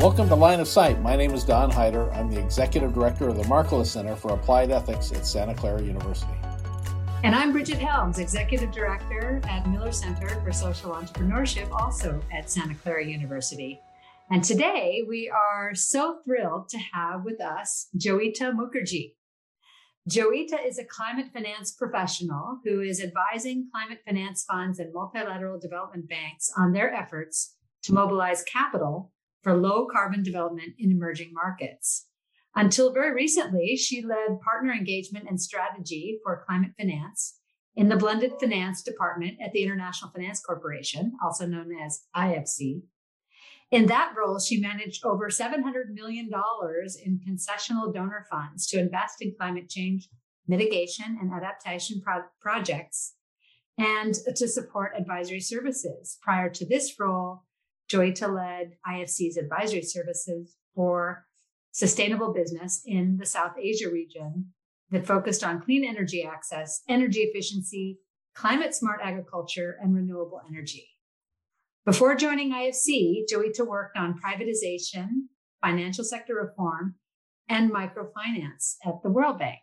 Welcome to Line of Sight. My name is Don Heider. I'm the Executive Director of the Markkula Center for Applied Ethics at Santa Clara University. And I'm Brigit Helms, Executive Director at Miller Center for Social Entrepreneurship, also at Santa Clara University. And today we are so thrilled to have with us Joita Mukherjee. Joita is a climate finance professional who is advising climate finance funds and multilateral development banks on their efforts to mobilize capital for low carbon development in emerging markets. Until very recently, she led partner engagement and strategy for climate finance in the blended finance department at the International Finance Corporation, also known as IFC. In that role, she managed over $700 million in concessional donor funds to invest in climate change mitigation and adaptation pro- projects and to support advisory services. Prior to this role, Joita led IFC's advisory services for sustainable business in the South Asia region that focused on clean energy access, energy efficiency, climate smart agriculture, and renewable energy. Before joining IFC, Joita worked on privatization, financial sector reform, and microfinance at the World Bank.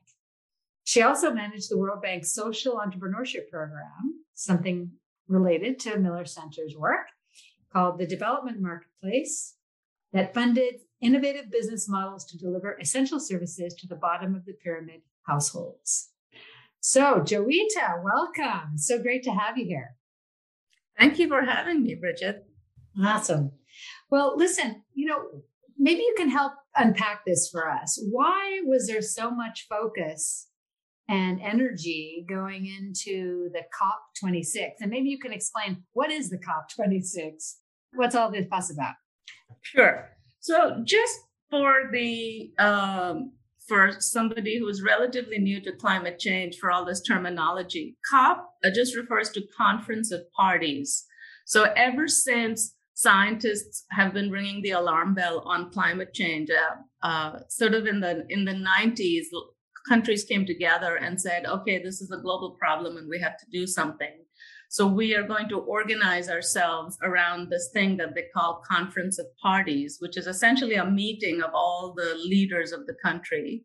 She also managed the World Bank's social entrepreneurship program, something related to Miller Center's work, called the Development Marketplace that funded innovative business models to deliver essential services to the bottom of the pyramid households. So, Joita, welcome. So great to have you here. Thank you for having me, Brigit. Awesome. Well, listen, you know, maybe you can help unpack this for us. Why was there so much focus and energy going into the COP26? And maybe you can explain what is the COP26? What's all this fuss about? Sure. So, just for the um, for somebody who is relatively new to climate change, for all this terminology, COP just refers to Conference of Parties. So, ever since scientists have been ringing the alarm bell on climate change, uh, uh, sort of in the in the 90s, countries came together and said, "Okay, this is a global problem, and we have to do something." So we are going to organize ourselves around this thing that they call Conference of Parties, which is essentially a meeting of all the leaders of the country,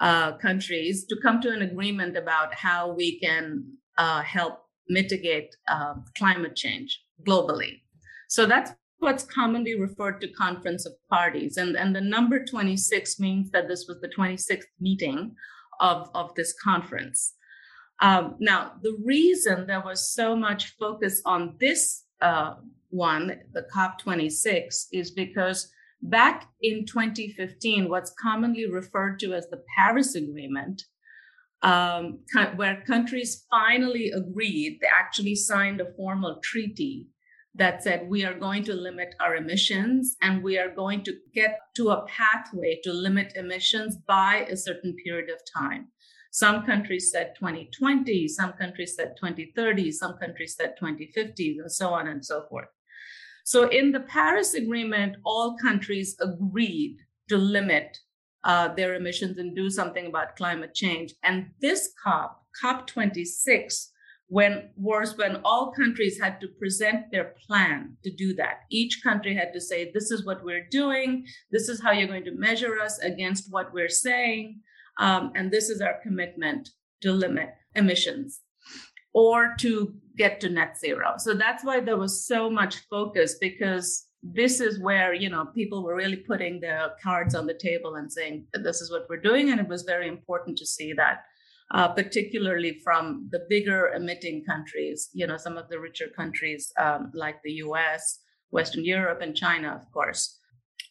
uh, countries, to come to an agreement about how we can uh, help mitigate uh, climate change globally. So that's what's commonly referred to Conference of Parties, and and the number 26 means that this was the 26th meeting of of this conference. Um, now, the reason there was so much focus on this uh, one, the COP26, is because back in 2015, what's commonly referred to as the Paris Agreement, um, where countries finally agreed, they actually signed a formal treaty that said we are going to limit our emissions and we are going to get to a pathway to limit emissions by a certain period of time. Some countries said 2020, some countries said 2030, some countries said 2050, and so on and so forth. So, in the Paris Agreement, all countries agreed to limit uh, their emissions and do something about climate change. And this COP, COP26, when was when all countries had to present their plan to do that. Each country had to say, "This is what we're doing. This is how you're going to measure us against what we're saying." Um, and this is our commitment to limit emissions or to get to net zero. So that's why there was so much focus because this is where you know people were really putting their cards on the table and saying this is what we're doing and it was very important to see that uh, particularly from the bigger emitting countries you know some of the richer countries um, like the us western europe and china of course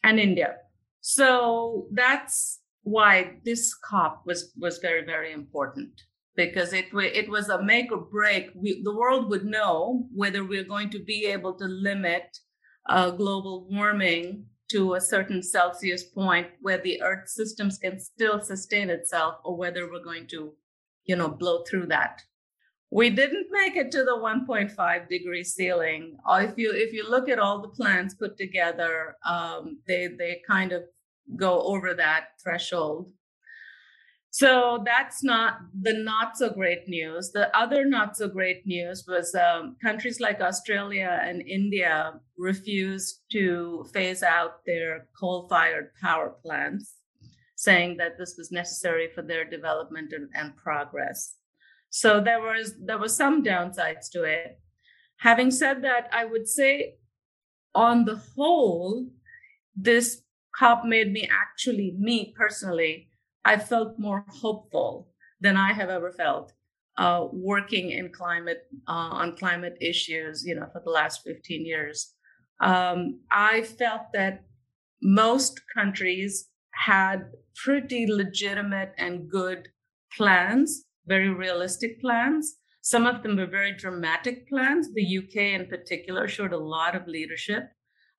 and india so that's why this COP was was very very important because it it was a make or break. We, the world would know whether we're going to be able to limit uh, global warming to a certain Celsius point where the Earth systems can still sustain itself, or whether we're going to, you know, blow through that. We didn't make it to the 1.5 degree ceiling. Uh, if you if you look at all the plans put together, um, they they kind of go over that threshold. So that's not the not so great news. The other not so great news was um, countries like Australia and India refused to phase out their coal fired power plants, saying that this was necessary for their development and, and progress. So there was there was some downsides to it. Having said that, I would say on the whole, this COP made me actually, me personally, I felt more hopeful than I have ever felt uh, working in climate uh, on climate issues. You know, for the last fifteen years, um, I felt that most countries had pretty legitimate and good plans, very realistic plans. Some of them were very dramatic plans. The UK, in particular, showed a lot of leadership.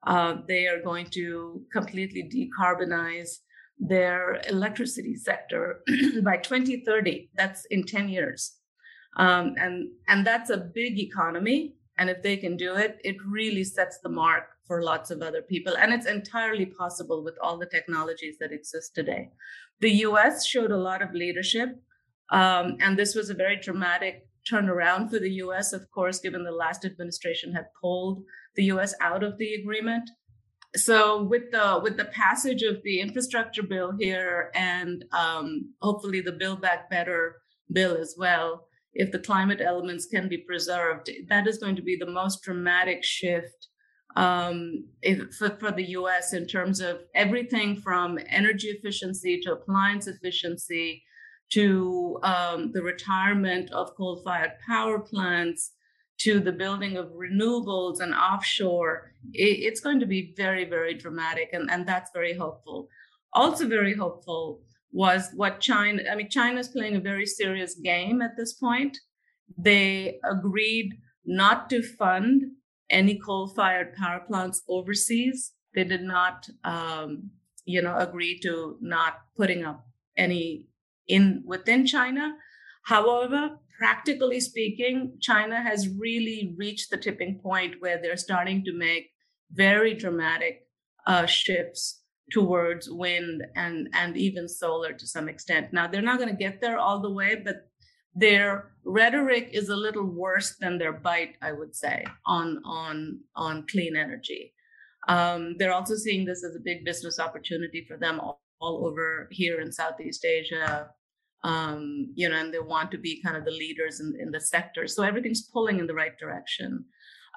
Uh, they are going to completely decarbonize their electricity sector by 2030. That's in 10 years. Um, and, and that's a big economy. And if they can do it, it really sets the mark for lots of other people. And it's entirely possible with all the technologies that exist today. The US showed a lot of leadership. Um, and this was a very dramatic turnaround for the US, of course, given the last administration had pulled the US out of the agreement so with the with the passage of the infrastructure bill here and um, hopefully the build back better bill as well if the climate elements can be preserved that is going to be the most dramatic shift um, if, for, for the us in terms of everything from energy efficiency to appliance efficiency to um, the retirement of coal fired power plants to the building of renewables and offshore, it, it's going to be very, very dramatic. And, and that's very hopeful. Also, very hopeful was what China, I mean, China is playing a very serious game at this point. They agreed not to fund any coal fired power plants overseas. They did not, um, you know, agree to not putting up any in within China. However, practically speaking, China has really reached the tipping point where they're starting to make very dramatic uh, shifts towards wind and and even solar to some extent. Now they're not going to get there all the way, but their rhetoric is a little worse than their bite, I would say, on on on clean energy. Um, they're also seeing this as a big business opportunity for them all, all over here in Southeast Asia, um, you know, and they want to be kind of the leaders in, in the sector. So everything's pulling in the right direction.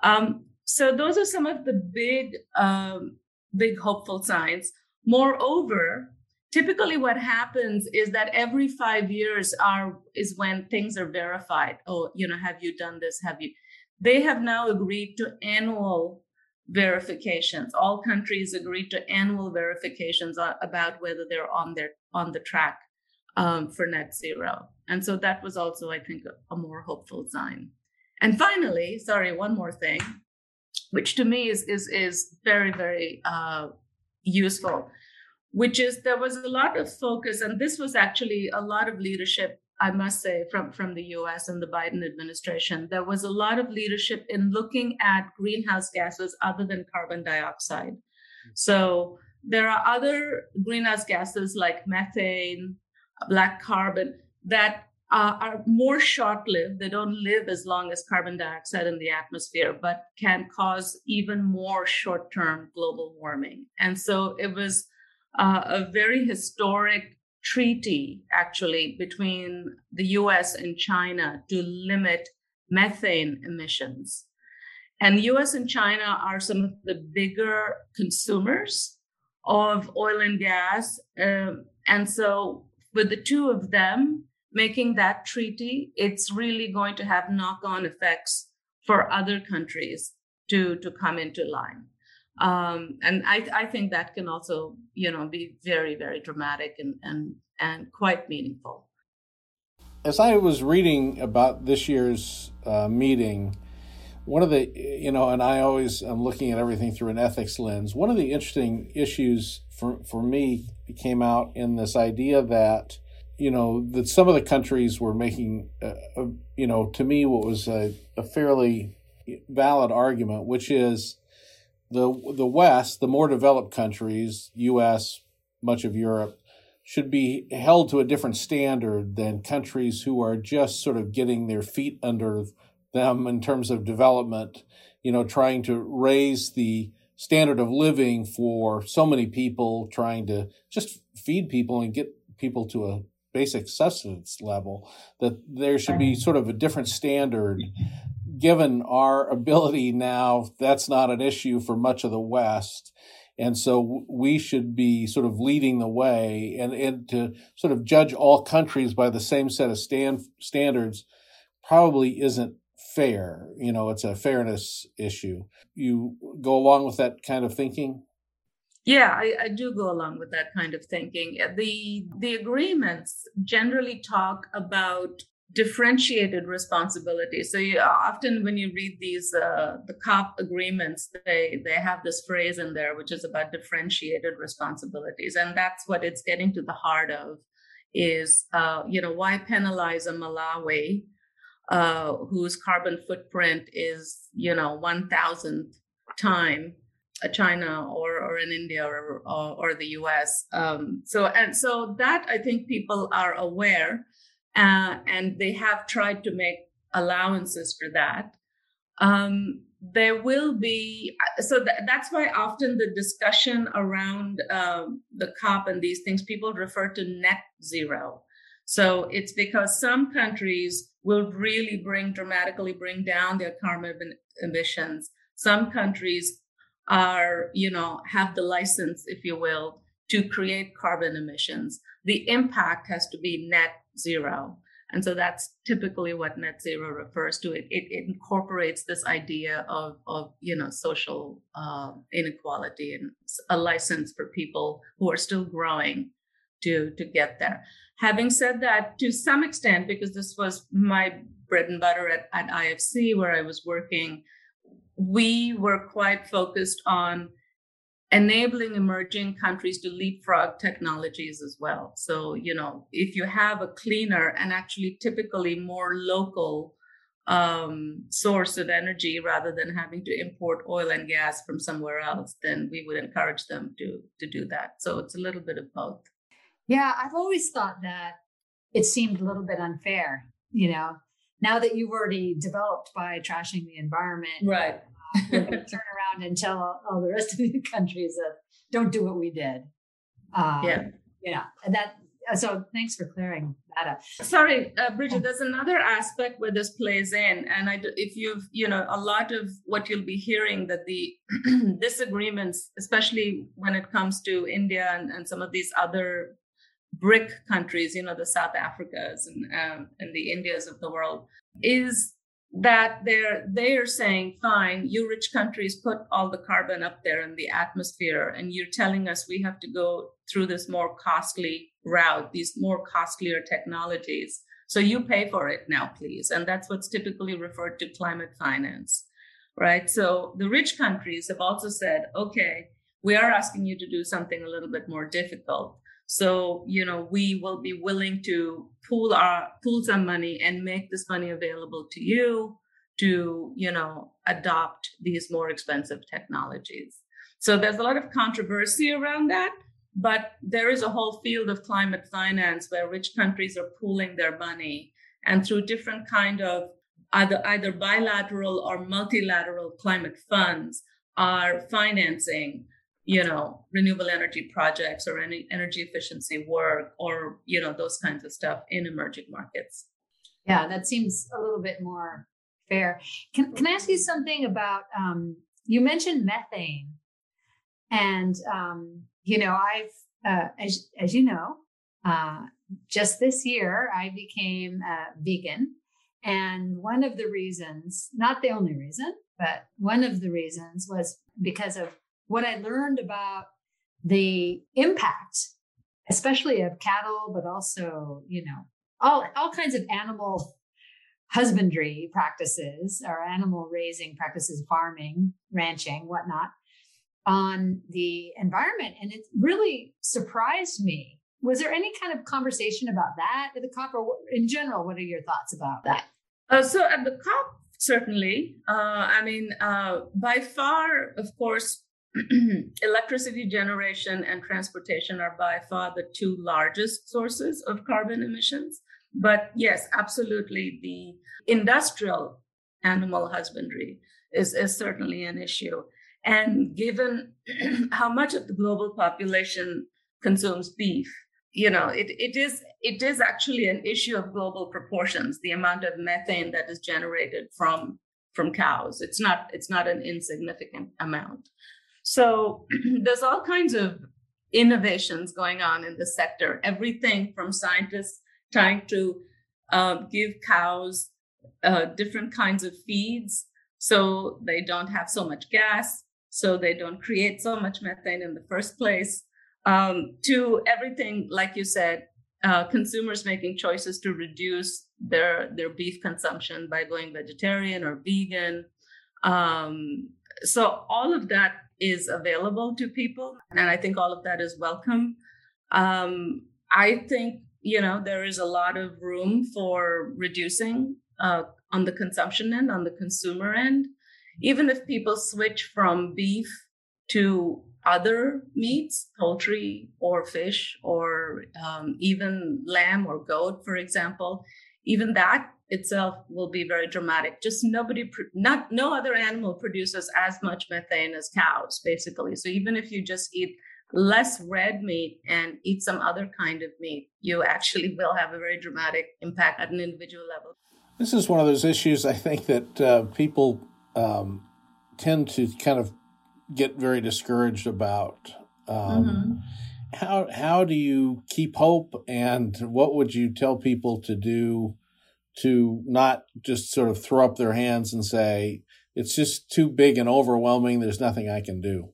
Um, so those are some of the big, um, big hopeful signs. Moreover, typically what happens is that every five years are is when things are verified. Oh, you know, have you done this? Have you? They have now agreed to annual verifications. All countries agreed to annual verifications about whether they're on their on the track um, for net zero. And so that was also, I think, a, a more hopeful sign. And finally, sorry, one more thing, which to me is is is very very uh, useful, which is there was a lot of focus, and this was actually a lot of leadership. I must say, from, from the US and the Biden administration, there was a lot of leadership in looking at greenhouse gases other than carbon dioxide. So there are other greenhouse gases like methane, black carbon that uh, are more short lived. They don't live as long as carbon dioxide in the atmosphere, but can cause even more short term global warming. And so it was uh, a very historic treaty, actually, between the US and China to limit methane emissions. And the US and China are some of the bigger consumers of oil and gas. Um, and so with the two of them making that treaty, it's really going to have knock on effects for other countries to, to come into line. Um, and I, I think that can also, you know, be very, very dramatic and, and, and quite meaningful. As I was reading about this year's uh, meeting, one of the, you know, and I always am looking at everything through an ethics lens. One of the interesting issues for, for me came out in this idea that, you know, that some of the countries were making, uh, you know, to me, what was a, a fairly valid argument, which is the the West, the more developed countries, U.S., much of Europe, should be held to a different standard than countries who are just sort of getting their feet under them in terms of development, you know, trying to raise the standard of living for so many people, trying to just feed people and get people to a basic sustenance level, that there should be sort of a different standard. Given our ability now, that's not an issue for much of the West. And so we should be sort of leading the way and, and to sort of judge all countries by the same set of stand, standards probably isn't fair. You know, it's a fairness issue. You go along with that kind of thinking? Yeah, I, I, do go along with that kind of thinking. The the agreements generally talk about differentiated responsibility. So you, often when you read these uh, the COP agreements, they they have this phrase in there which is about differentiated responsibilities, and that's what it's getting to the heart of. Is uh, you know why penalize a Malawi uh, whose carbon footprint is you know one thousandth time a China or or in India or or, or the U.S. Um, so and so that I think people are aware, uh, and they have tried to make allowances for that. Um, there will be so th- that's why often the discussion around um, the COP and these things people refer to net zero. So it's because some countries will really bring dramatically bring down their carbon emissions. Some countries are, you know, have the license, if you will, to create carbon emissions. The impact has to be net zero. And so that's typically what net zero refers to. It, it, it incorporates this idea of, of you know, social uh, inequality and a license for people who are still growing to, to get there. Having said that, to some extent, because this was my bread and butter at, at IFC where I was working, we were quite focused on enabling emerging countries to leapfrog technologies as well. So, you know, if you have a cleaner and actually typically more local um, source of energy rather than having to import oil and gas from somewhere else, then we would encourage them to to do that. So it's a little bit of both. Yeah, I've always thought that it seemed a little bit unfair, you know, now that you've already developed by trashing the environment. Right. Uh, turn around and tell all, all, the rest of the countries that don't do what we did. Um, yeah. Yeah. And that, uh, so thanks for clearing that up. Sorry, uh, Brigit, there's another aspect where this plays in. And I, if you've, you know, a lot of what you'll be hearing that the disagreements, especially when it comes to India and, and some of these other BRIC countries, you know, the South Africas and um, and the Indias of the world, is that they're they're saying, fine, you rich countries put all the carbon up there in the atmosphere, and you're telling us we have to go through this more costly route, these more costlier technologies. So you pay for it now, please. And that's what's typically referred to climate finance, right? So the rich countries have also said, okay, we are asking you to do something a little bit more difficult so, you know, we will be willing to pool our pool some money and make this money available to you to, you know, adopt these more expensive technologies. So there's a lot of controversy around that, but there is a whole field of climate finance where rich countries are pooling their money and through different kind of either either bilateral or multilateral climate funds are financing you know renewable energy projects or any energy efficiency work or you know those kinds of stuff in emerging markets. Yeah that seems a little bit more fair. Can, can i ask you something about um, you mentioned methane. And um, you know i've uh, as, as you know uh, just this year i became vegan. And one of the reasons not the only reason but one of the reasons was because of what I learned about the impact, especially of cattle, but also, you know, all, all kinds of animal husbandry practices or animal raising practices, farming, ranching, whatnot, on the environment. And it really surprised me. Was there any kind of conversation about that at the COP or in general? What are your thoughts about that? Uh, so at the COP, certainly. Uh, I mean, uh, by far, of course, electricity generation and transportation are by far the two largest sources of carbon emissions. But yes, absolutely, the industrial animal husbandry is, is certainly an issue. And given how much of the global population consumes beef, you know, it, it is it is actually an issue of global proportions, the amount of methane that is generated from from cows. It's not it's not an insignificant amount. So there's all kinds of innovations going on in the sector. Everything from scientists trying to um, give cows uh, different kinds of feeds so they don't have so much gas, so they don't create so much methane in the first place, um, to everything, like you said, uh, consumers making choices to reduce their their beef consumption by going vegetarian or vegan. Um, so all of that is available to people, and I think all of that is welcome. Um, I think you know there is a lot of room for reducing uh, on the consumption end, on the consumer end. Even if people switch from beef to other meats, poultry or fish, or um, even lamb or goat, for example, even that itself will be very dramatic. Just nobody, not no other animal produces as much methane as cows, basically. So even if you just eat less red meat and eat some other kind of meat, you actually will have a very dramatic impact at an individual level. This is one of those issues I think that uh, people um, tend to kind of get very discouraged about. Um, mm-hmm. How how do you keep hope, and what would you tell people to do to not just sort of throw up their hands and say it's just too big and overwhelming? There's nothing I can do.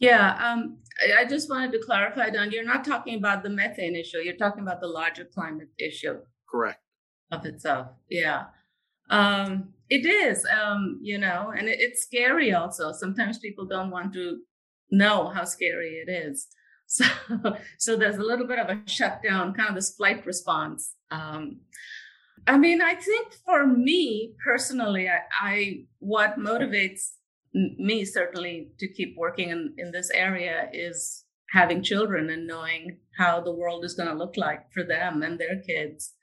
Yeah, um, I just wanted to clarify, Don. You're not talking about the methane issue. You're talking about the larger climate issue. Correct. Of itself. Yeah. Um, it is, um, you know, and it, it's scary also. Sometimes people don't want to know how scary it is. So, so there's a little bit of a shutdown, kind of this flight response. Um, I mean, I think for me personally, I, I what motivates me certainly to keep working in, in this area is having children and knowing how the world is going to look like for them and their kids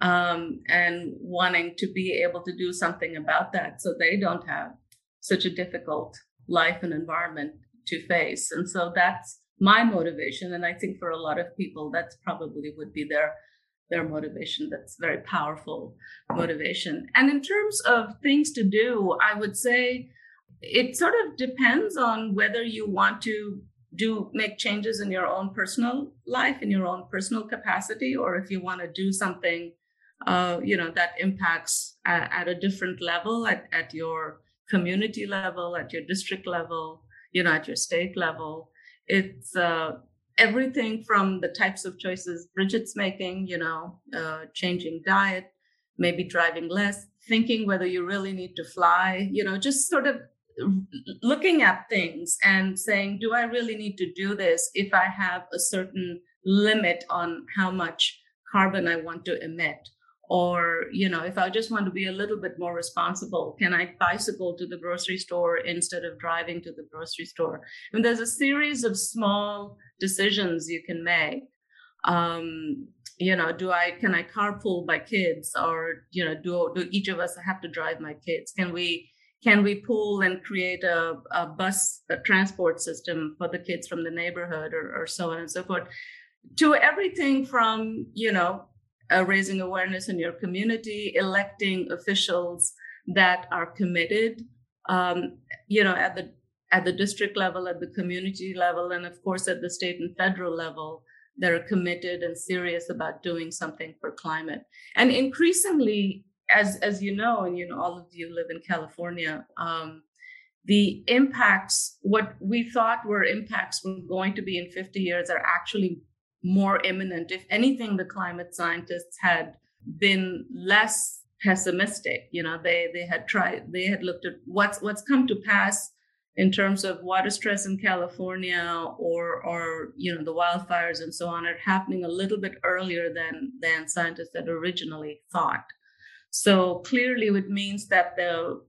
um, and wanting to be able to do something about that so they don't have such a difficult life and environment to face. And so that's my motivation. And I think for a lot of people, that's probably would be their their motivation. That's very powerful motivation. And in terms of things to do, I would say it sort of depends on whether you want to do make changes in your own personal life in your own personal capacity or if you want to do something uh, you know that impacts at, at, a different level at, at your community level at your district level you know at your state level it's uh, everything from the types of choices brigit's making you know uh, changing diet maybe driving less thinking whether you really need to fly you know just sort of looking at things and saying, do I really need to do this if I have a certain limit on how much carbon I want to emit? Or, you know, if I just want to be a little bit more responsible, can I bicycle to the grocery store instead of driving to the grocery store? And there's a series of small decisions you can make. Um, you know, do I can I carpool my kids, or you know, do do each of us have to drive my kids? Can we can we pool and create a, a bus a transport system for the kids from the neighborhood or, or so on and so forth to everything from you know uh, raising awareness in your community electing officials that are committed um, you know at the at the district level at the community level and of course at the state and federal level that are committed and serious about doing something for climate and increasingly as as you know, and you know, all of you live in California. Um, the impacts, what we thought were impacts were going to be in 50 years, are actually more imminent. If anything, the climate scientists had been less pessimistic. You know, they they had tried, they had looked at what's what's come to pass in terms of water stress in California or or you know the wildfires and so on are happening a little bit earlier than than scientists had originally thought. So clearly, it means that the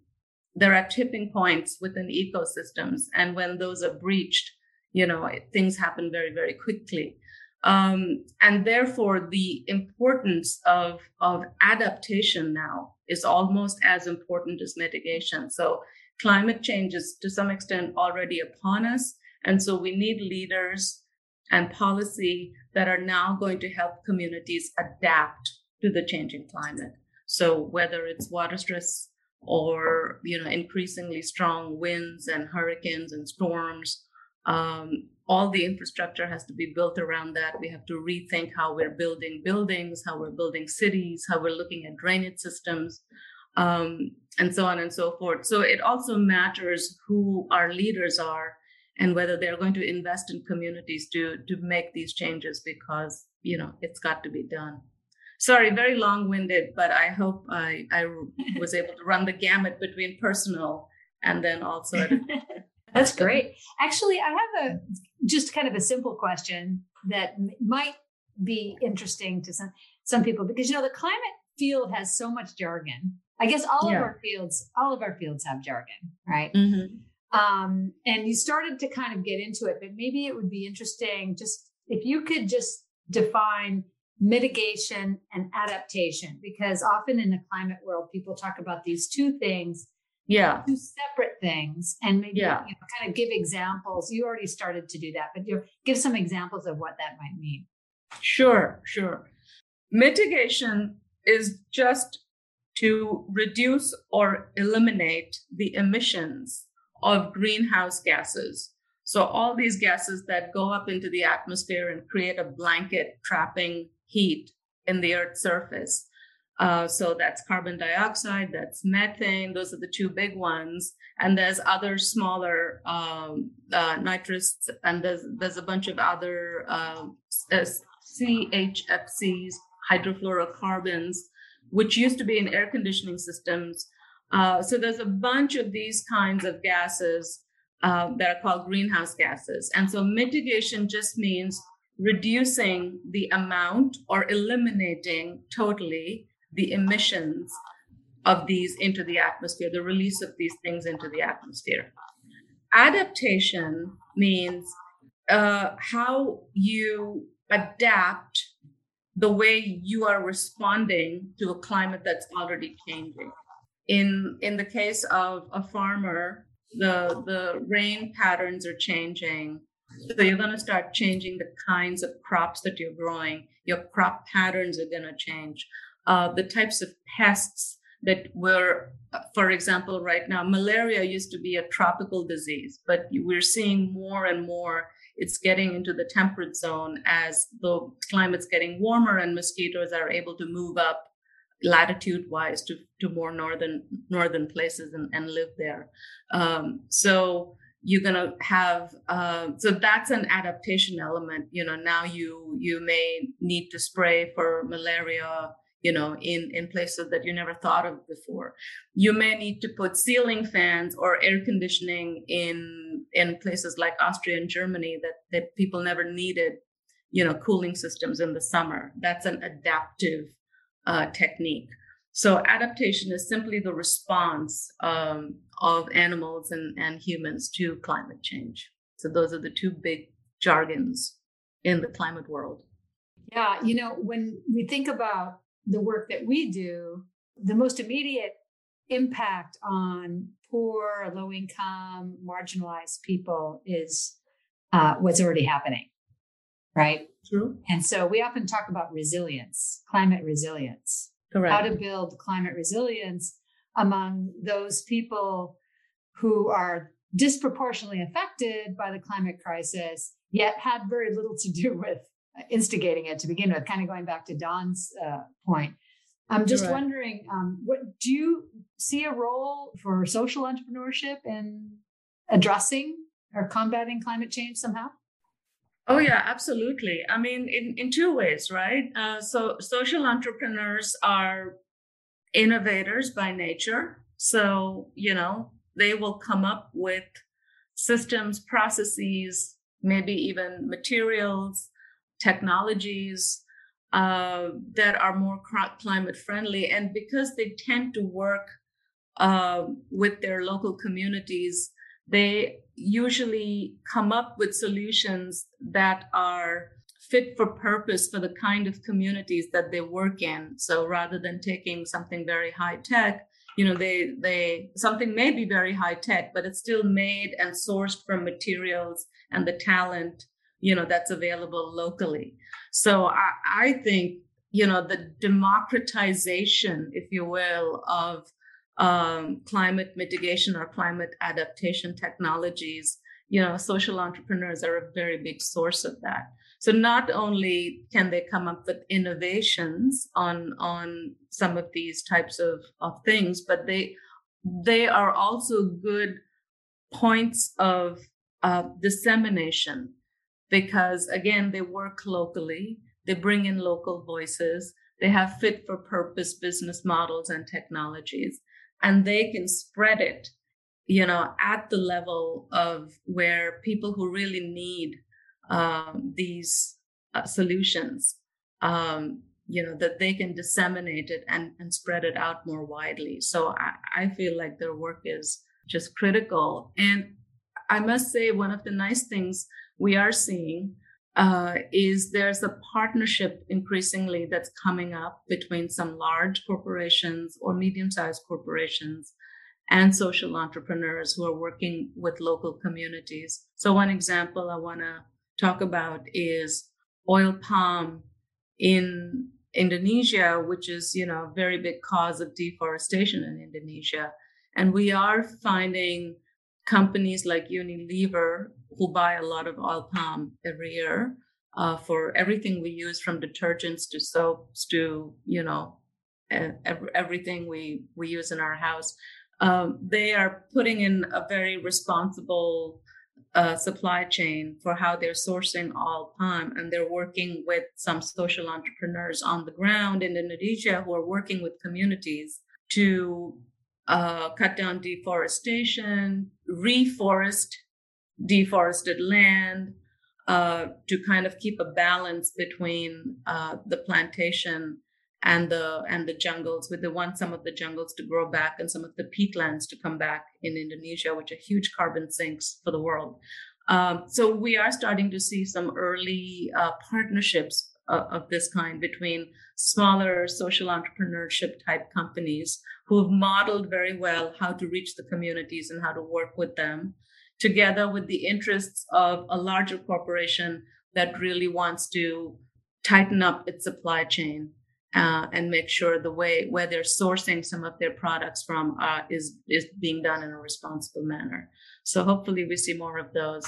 there are tipping points within ecosystems. And when those are breached, you know, things happen very, very quickly. Um, and therefore, the importance of, of adaptation now is almost as important as mitigation. So, climate change is to some extent already upon us. And so, we need leaders and policy that are now going to help communities adapt to the changing climate. So, whether it's water stress or you know increasingly strong winds and hurricanes and storms um, all the infrastructure has to be built around that. We have to rethink how we're building buildings, how we're building cities, how we're looking at drainage systems, um, and so on and so forth. So it also matters who our leaders are and whether they're going to invest in communities to to make these changes because you know it's got to be done. Sorry, very long-winded, but I hope I, I was able to run the gamut between personal and then also That's great. Actually, I have a just kind of a simple question that might be interesting to some some people because you know the climate field has so much jargon. I guess all yeah. of our fields, all of our fields have jargon, right? Mm-hmm. Um, and you started to kind of get into it, but maybe it would be interesting just if you could just define mitigation and adaptation, because often in the climate world, people talk about these two things yeah. Two separate things and maybe yeah. you know, kind of give examples. You already started to do that but you know, give some examples of what that might mean. Sure sure. Mitigation is just to reduce or eliminate the emissions of greenhouse gases. So all these gases that go up into the atmosphere and create a blanket trapping heat in the earth's surface uh, so that's carbon dioxide, that's methane. Those are the two big ones. And there's other smaller um, uh, nitrous, and there's there's a bunch of other uh, CHFCs, hydrofluorocarbons, which used to be in air conditioning systems. Uh, so there's a bunch of these kinds of gases uh, that are called greenhouse gases. And so mitigation just means reducing the amount or eliminating totally the emissions of these into the atmosphere, the release of these things into the atmosphere. Adaptation means uh, how you adapt the way you are responding to a climate that's already changing. In in the case of a farmer, the the rain patterns are changing. So you're going to start changing the kinds of crops that you're growing. Your crop patterns are going to change uh, the types of pests that were, for example, right now, malaria used to be a tropical disease, but we're seeing more and more it's getting into the temperate zone as the climate's getting warmer and mosquitoes are able to move up latitude wise to, to more northern northern places and, and live there. Um, so you're gonna have uh, so that's an adaptation element. You know, now you you may need to spray for malaria you know in in places that you never thought of before. You may need to put ceiling fans or air conditioning in in places like austria and germany that that people never needed you know cooling systems in the summer. That's an adaptive uh, technique. So adaptation is simply the response um, of animals and, and humans to climate change. So those are the two big jargons in the climate world. Yeah you know when we think about the work that we do, the most immediate impact on poor, low income, marginalized people is uh, what's already happening. Right. True. And so we often talk about resilience, climate resilience, Correct. how to build climate resilience among those people who are disproportionately affected by the climate crisis, yet had very little to do with instigating it to begin with, kind of going back to Don's uh, point. I'm just right. wondering, um, what do you see a role for social entrepreneurship in addressing or combating climate change somehow? Oh yeah, absolutely. I mean, in, in two ways, right? Uh, so social entrepreneurs are innovators by nature. So, you know, they will come up with systems, processes, maybe even materials technologies uh, that are more climate friendly. And because they tend to work uh, with their local communities, they usually come up with solutions that are fit for purpose for the kind of communities that they work in. So rather than taking something very high tech, you know, they they something may be very high tech, but it's still made and sourced from materials and the talent, you know, that's available locally. So I, I think, you know, the democratization, if you will, of um, climate mitigation or climate adaptation technologies, you know, social entrepreneurs are a very big source of that. So not only can they come up with innovations on on some of these types of, of things, but they they are also good points of uh, dissemination because again they work locally they bring in local voices they have fit for purpose business models and technologies and they can spread it you know at the level of where people who really need um, these uh, solutions um, you know that they can disseminate it and, and spread it out more widely. So I, I feel like their work is just critical. And i must say one of the nice things we are seeing uh, is there's a partnership increasingly that's coming up between some large corporations or medium-sized corporations and social entrepreneurs who are working with local communities. So one example I want to talk about is oil palm in Indonesia, which is, you know, a very big cause of deforestation in Indonesia. And we are finding companies like Unilever who buy a lot of oil palm every year uh, for everything we use from detergents to soaps to you know everything we we use in our house um, they are putting in a very responsible uh, supply chain for how they're sourcing oil palm and they're working with some social entrepreneurs on the ground in indonesia who are working with communities to uh, cut down deforestation reforest deforested land uh, to kind of keep a balance between uh, the plantation and the and the jungles. With they want some of the jungles to grow back and some of the peatlands to come back in Indonesia, which are huge carbon sinks for the world. Um, so we are starting to see some early uh, partnerships of, of this kind between smaller social entrepreneurship type companies who have modeled very well how to reach the communities and how to work with them together with the interests of a larger corporation that really wants to tighten up its supply chain uh, and make sure the way where they're sourcing some of their products from uh, is is being done in a responsible manner. So hopefully we see more of those.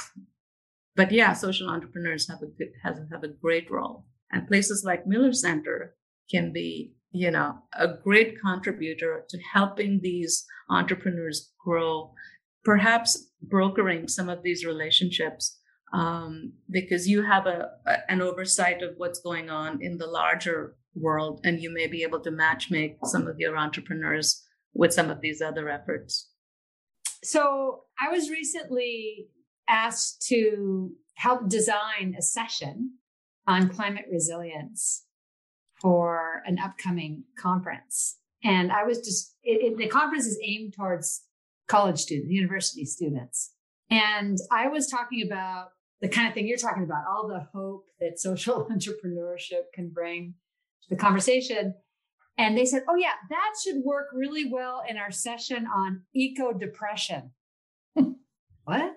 But yeah, social entrepreneurs have a good, have, have a great role, and places like Miller Center can be you know a great contributor to helping these entrepreneurs grow perhaps brokering some of these relationships um, because you have a, a, an oversight of what's going on in the larger world and you may be able to match make some of your entrepreneurs with some of these other efforts. So i was recently asked to help design a session on climate resilience for an upcoming conference. And i was just it, it, the conference is aimed towards college students, university students. And I was talking about the kind of thing you're talking about, all the hope that social entrepreneurship can bring to the conversation. And they said, oh, yeah, that should work really well in our session on eco depression. what?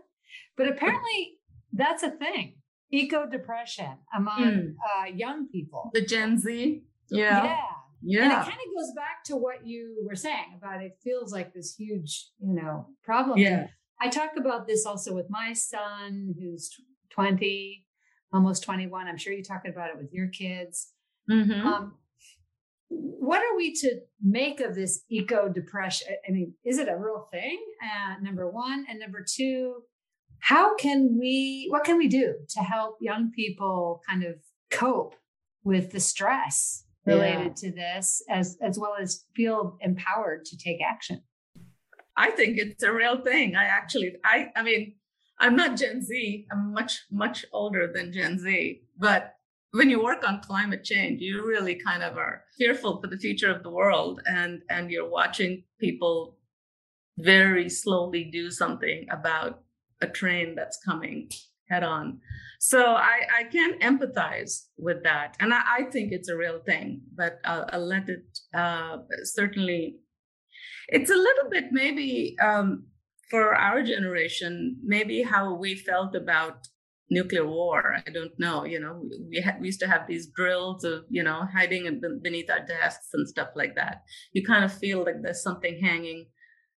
But apparently, that's a thing eco depression among mm. uh, young people. The Gen Z. Yeah. Yeah. Yeah. And it kind of goes back to what you were saying about it feels like this huge, you know, problem. Yeah. I talk about this also with my son who's 20, almost 21. I'm sure you're talking about it with your kids. Mm-hmm. Um, what are we to make of this eco depression? I mean, is it a real thing? Uh, number one. And number two, how can we, what can we do to help young people kind of cope with the stress related yeah. to this as as well as feel empowered to take action. I think it's a real thing. I actually i i mean i'm not gen z. I'm much much older than gen z. But when you work on climate change you really kind of are fearful for the future of the world and and you're watching people very slowly do something about a train that's coming head on. So I, I can empathize with that. And I, I think it's a real thing, but I'll, I'll let it uh, certainly, it's a little bit maybe um, for our generation, maybe how we felt about nuclear war. I don't know. You know, we had we used to have these drills of you know hiding beneath our desks and stuff like that. You kind of feel like there's something hanging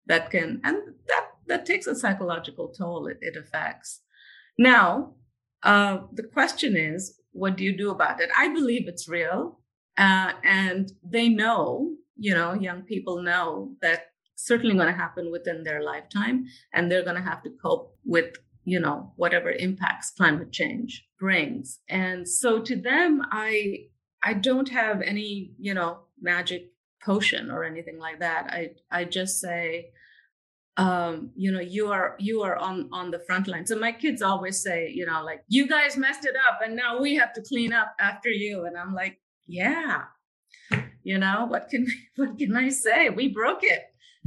that can, and that that takes a psychological toll. It, it affects. Now, uh, the question is, what do you do about it? I believe it's real, uh, and they know. You know, young people know that certainly going to happen within their lifetime, and they're going to have to cope with you know whatever impacts climate change brings and so to them i i don't have any you know magic potion or anything like that i i just say um you know you are you are on on the front line. So my kids always say you know like you guys messed it up and now we have to clean up after you. And i'm like yeah you know what can what can i say? We broke it.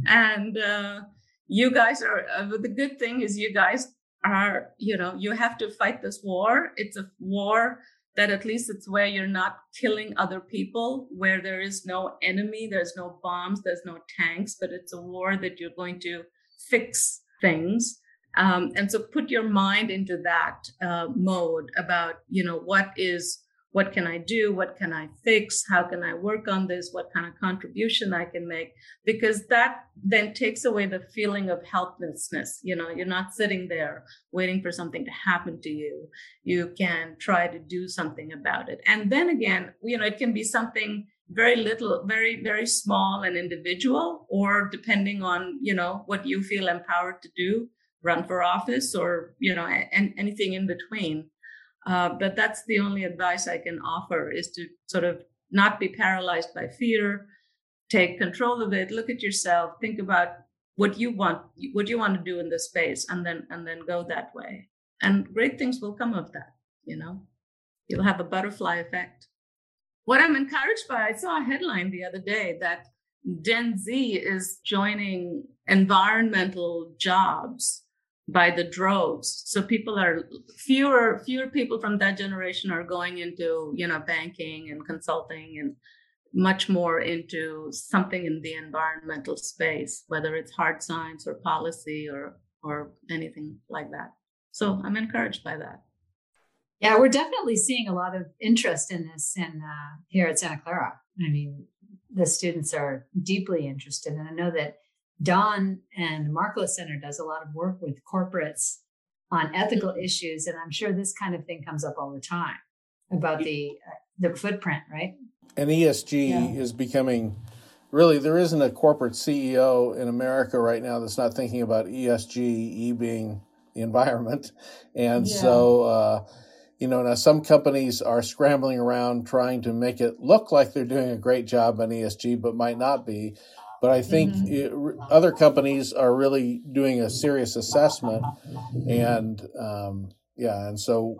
And uh you guys are uh, the good thing is you guys are you know you have to fight this war. It's a war that at least it's where you're not killing other people, where there is no enemy, there's no bombs, there's no tanks, but it's a war that you're going to fix things. Um, and so put your mind into that uh, mode about, you know, what is, what can I do? What can I fix? How can I work on this? What kind of contribution I can make? Because that then takes away the feeling of helplessness. You know, you're not sitting there waiting for something to happen to you. You can try to do something about it. And then again, you know, it can be something very little very very small and individual or depending on you know what you feel empowered to do run for office or you know and anything in between. Uh, but that's the only advice i can offer is to sort of not be paralyzed by fear take control of it look at yourself think about what you want what you want to do in this space and then and then go that way. And great things will come of that you know? You'll have a butterfly effect what I'm encouraged by, I saw a headline the other day that Gen Z is joining environmental jobs by the droves. So people are fewer fewer people from that generation are going into you know banking and consulting and much more into something in the environmental space, whether it's hard science or policy or or anything like that. So I'm encouraged by that. Yeah, we're definitely seeing a lot of interest in this in uh, here at Santa Clara. I mean, the students are deeply interested, and I know that Don and the Markkula Center does a lot of work with corporates on ethical mm-hmm. issues, and I'm sure this kind of thing comes up all the time about the uh, the footprint, right? And ESG yeah. is becoming really there isn't a corporate CEO in America right now that's not thinking about ESG, E being the environment, and yeah. so. Uh, you know, now some companies are scrambling around trying to make it look like they're doing a great job on ESG, but might not be. But I think mm-hmm. it, other companies are really doing a serious assessment, and um, yeah, and so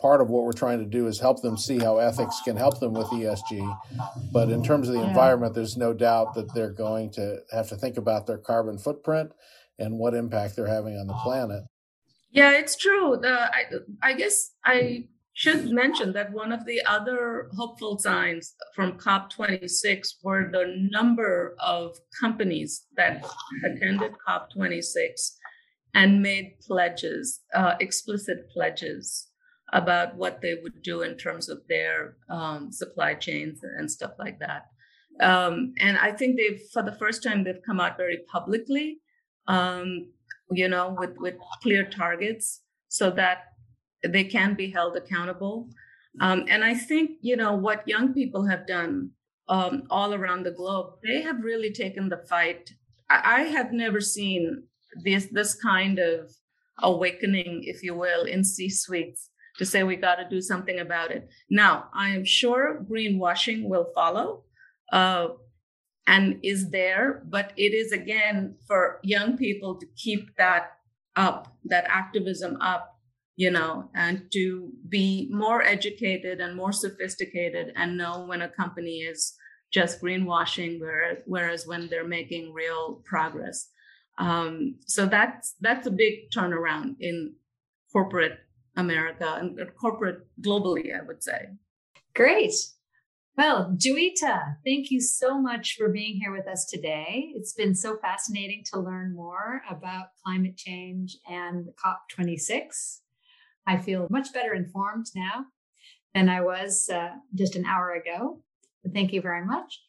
part of what we're trying to do is help them see how ethics can help them with ESG. But in terms of the yeah. environment, there's no doubt that they're going to have to think about their carbon footprint and what impact they're having on the planet. Yeah, it's true. The, I, I guess I should mention that one of the other hopeful signs from COP26 were the number of companies that attended COP26 and made pledges, uh, explicit pledges about what they would do in terms of their um, supply chains and stuff like that. Um, and I think they've, for the first time, they've come out very publicly um, you know, with, with clear targets so that they can be held accountable. Um, and I think, you know, what young people have done um, all around the globe, they have really taken the fight. I, I have never seen this this kind of awakening, if you will, in C suites to say we got to do something about it. Now, I am sure greenwashing will follow. Uh, and is there, but it is again for young people to keep that up, that activism up, you know, and to be more educated and more sophisticated and know when a company is just greenwashing, whereas, whereas when they're making real progress. Um, so that's that's a big turnaround in corporate America and corporate globally, I would say. Great. Well, Joita, thank you so much for being here with us today. It's been so fascinating to learn more about climate change and COP26. I feel much better informed now than I was uh, just an hour ago. But thank you very much.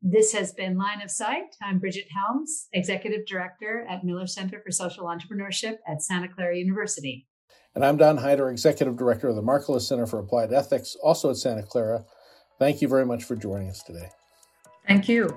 This has been Line of Sight. I'm Brigit Helms, Executive Director at Miller Center for Social Entrepreneurship at Santa Clara University. And I'm Don Heider, Executive Director of the Markkula Center for Applied Ethics, also at Santa Clara. Thank you very much for joining us today. Thank you.